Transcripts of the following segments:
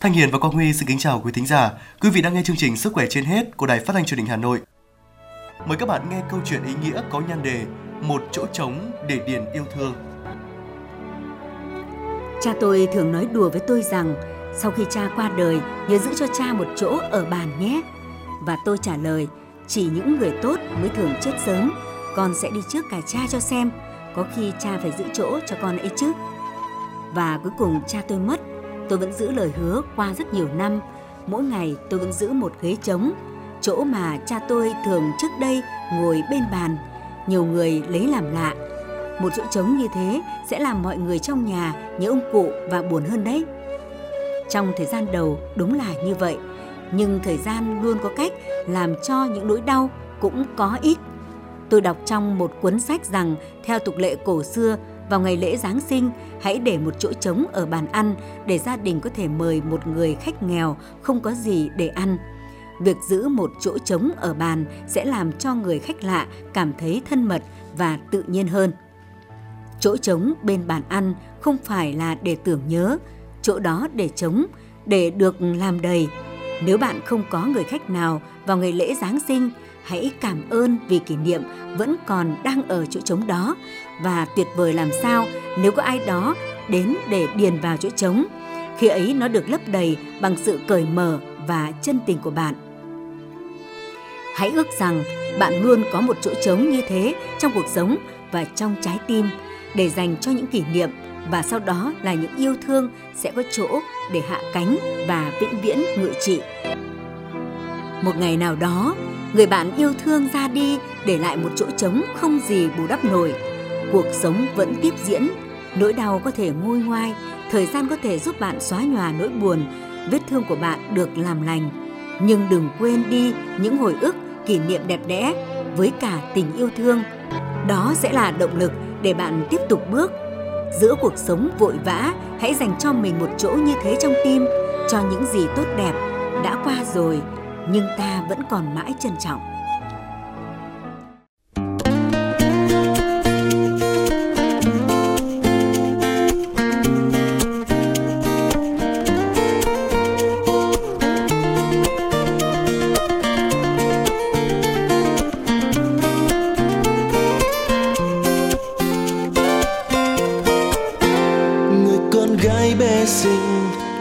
Thanh Hiền và Quang Huy xin kính chào quý thính giả. Quý vị đang nghe chương trình Sức khỏe trên hết của Đài Phát thanh Truyền hình Hà Nội. Mời các bạn nghe câu chuyện ý nghĩa có nhan đề Một chỗ trống để điền yêu thương. Cha tôi thường nói đùa với tôi rằng sau khi cha qua đời nhớ giữ cho cha một chỗ ở bàn nhé. Và tôi trả lời chỉ những người tốt mới thường chết sớm, con sẽ đi trước cả cha cho xem, có khi cha phải giữ chỗ cho con ấy chứ. Và cuối cùng cha tôi mất tôi vẫn giữ lời hứa qua rất nhiều năm. Mỗi ngày tôi vẫn giữ một ghế trống, chỗ mà cha tôi thường trước đây ngồi bên bàn. Nhiều người lấy làm lạ. Một chỗ trống như thế sẽ làm mọi người trong nhà nhớ ông cụ và buồn hơn đấy. Trong thời gian đầu đúng là như vậy, nhưng thời gian luôn có cách làm cho những nỗi đau cũng có ít. Tôi đọc trong một cuốn sách rằng theo tục lệ cổ xưa vào ngày lễ Giáng sinh, hãy để một chỗ trống ở bàn ăn để gia đình có thể mời một người khách nghèo không có gì để ăn. Việc giữ một chỗ trống ở bàn sẽ làm cho người khách lạ cảm thấy thân mật và tự nhiên hơn. Chỗ trống bên bàn ăn không phải là để tưởng nhớ, chỗ đó để trống, để được làm đầy. Nếu bạn không có người khách nào vào ngày lễ Giáng sinh, hãy cảm ơn vì kỷ niệm vẫn còn đang ở chỗ trống đó và tuyệt vời làm sao nếu có ai đó đến để điền vào chỗ trống. Khi ấy nó được lấp đầy bằng sự cởi mở và chân tình của bạn. Hãy ước rằng bạn luôn có một chỗ trống như thế trong cuộc sống và trong trái tim để dành cho những kỷ niệm và sau đó là những yêu thương sẽ có chỗ để hạ cánh và vĩnh viễn ngự trị. Một ngày nào đó, người bạn yêu thương ra đi, để lại một chỗ trống không gì bù đắp nổi. Cuộc sống vẫn tiếp diễn, nỗi đau có thể nguôi ngoai, thời gian có thể giúp bạn xóa nhòa nỗi buồn. Vết thương của bạn được làm lành, nhưng đừng quên đi những hồi ức, kỷ niệm đẹp đẽ với cả tình yêu thương. Đó sẽ là động lực để bạn tiếp tục bước. Giữa cuộc sống vội vã, hãy dành cho mình một chỗ như thế trong tim, cho những gì tốt đẹp đã qua rồi nhưng ta vẫn còn mãi trân trọng.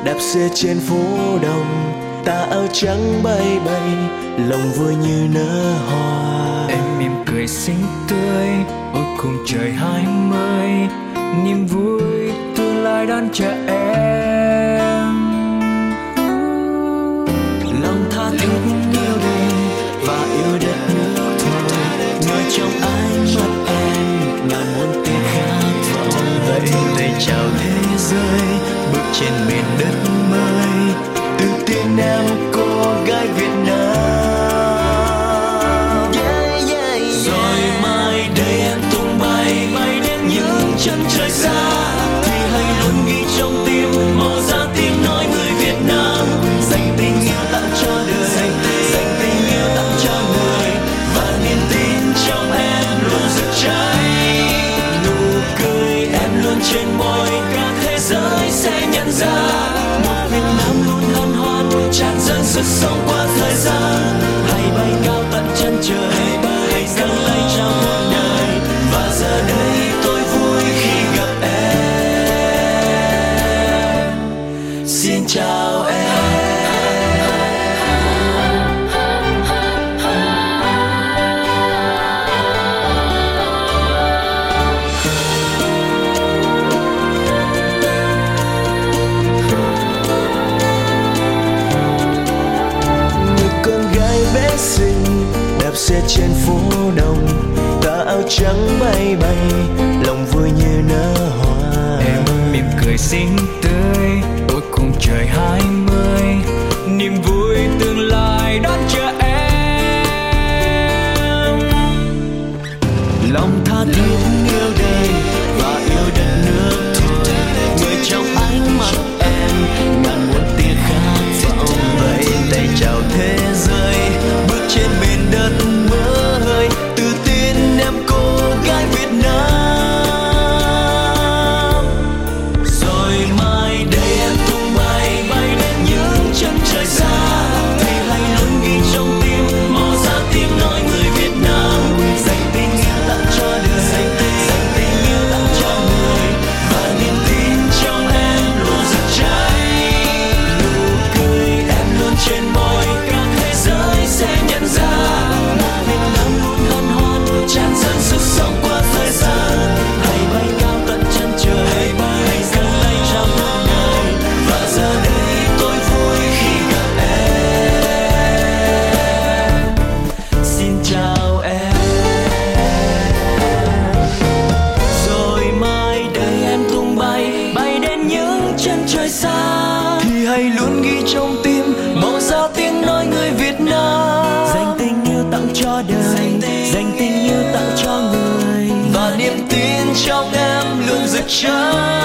Đạp xe trên phố đông ta áo trắng bay bay lòng vui như nở hoa. Em mỉm cười xinh tươi ôi cùng trời hai mươi niềm vui tương lai đón chờ em. Lòng tha thiết yêu đêm và yêu đất nước thôi. Người trong ánh mắt em ngàn muôn tiếng khát vọng vậy tay chào thế giới bước trên miền đất từ tin em cô gái việt nam. Xe trên phố đông tà áo trắng bay bay, lòng vui như nở hoa. Em mỉm cười xinh tươi, ôi cùng trời hai cho đời dành tình yêu tặng cho người. Và niềm tin trong em luôn rực cháy